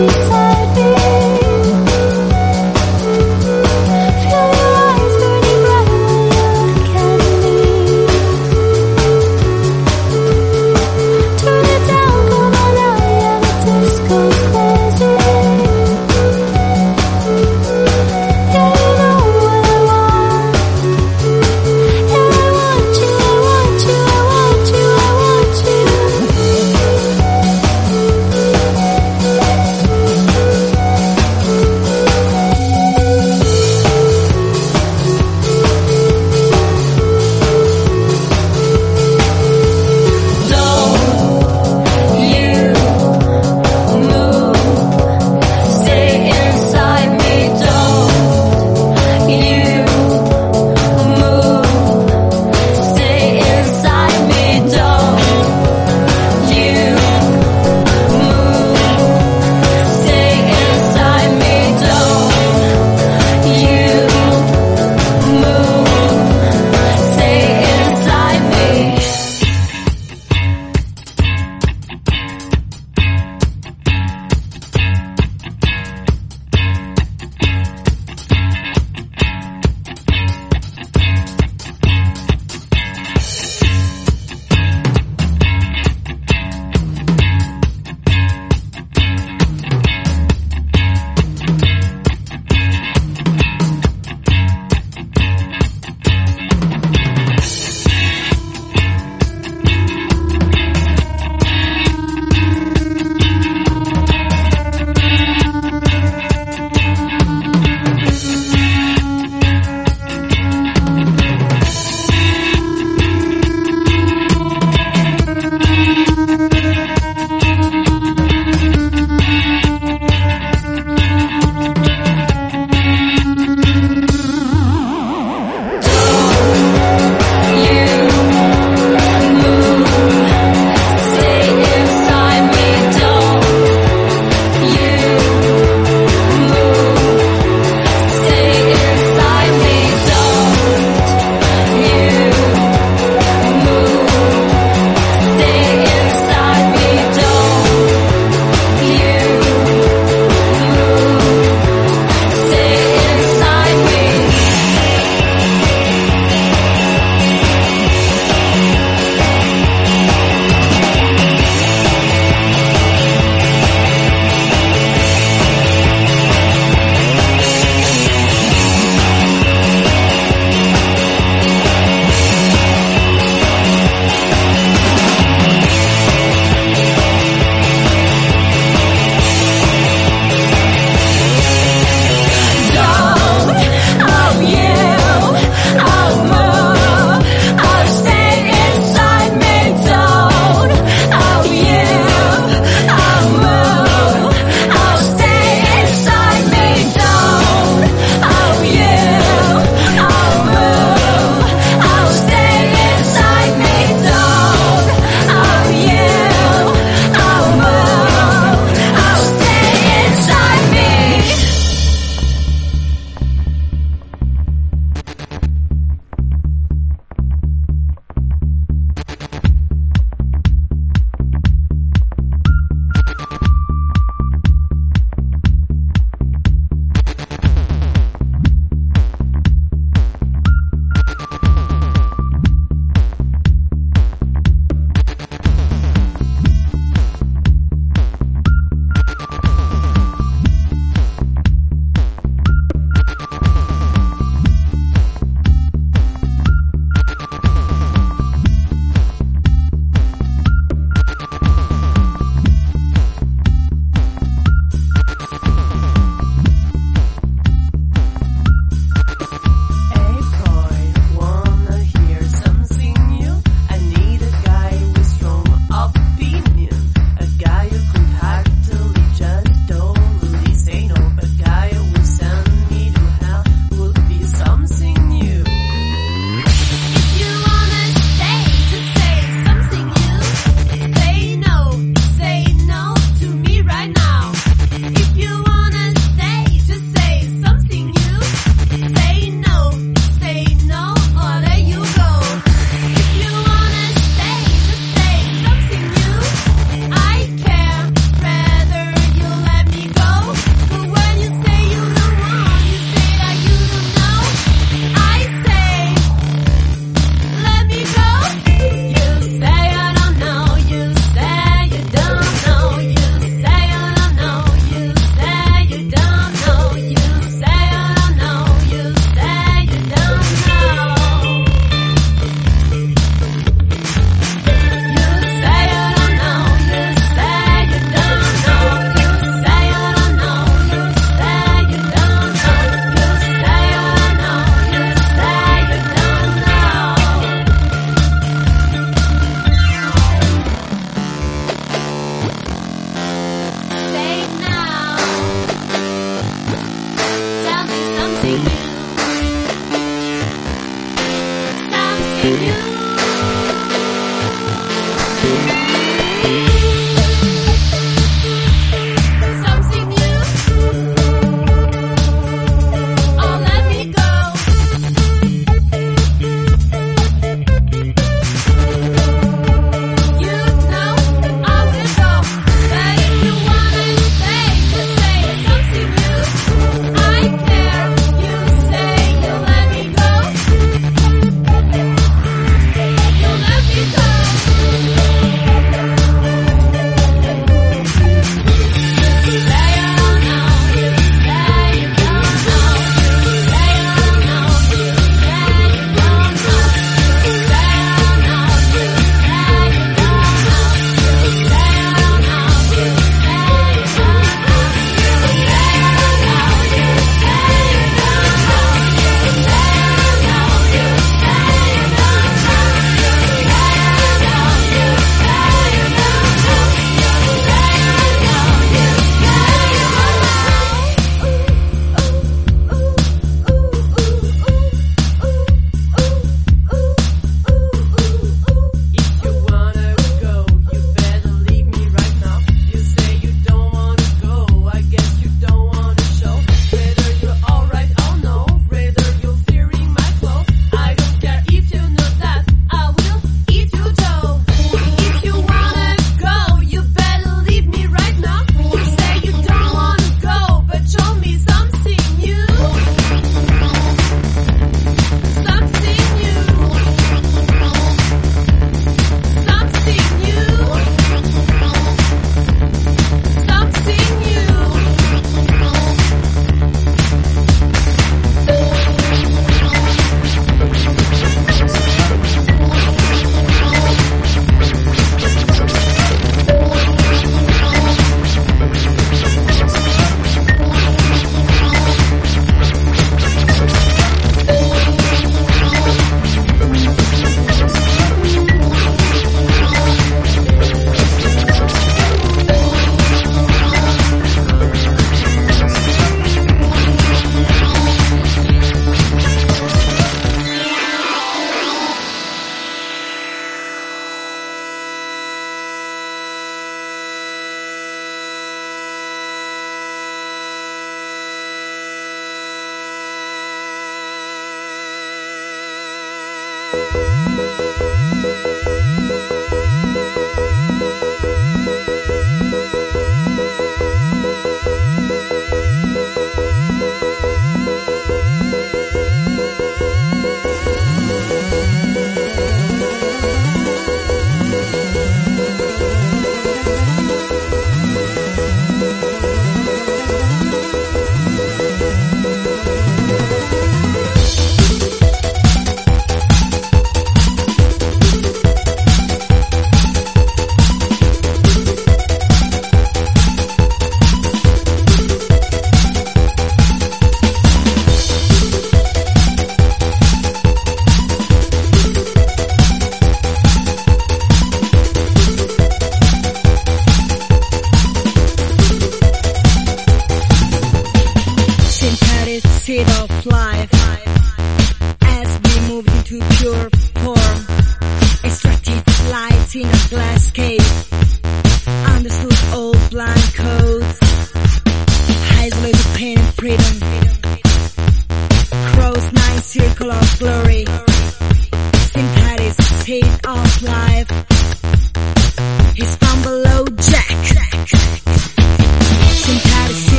you.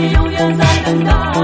永远在等待。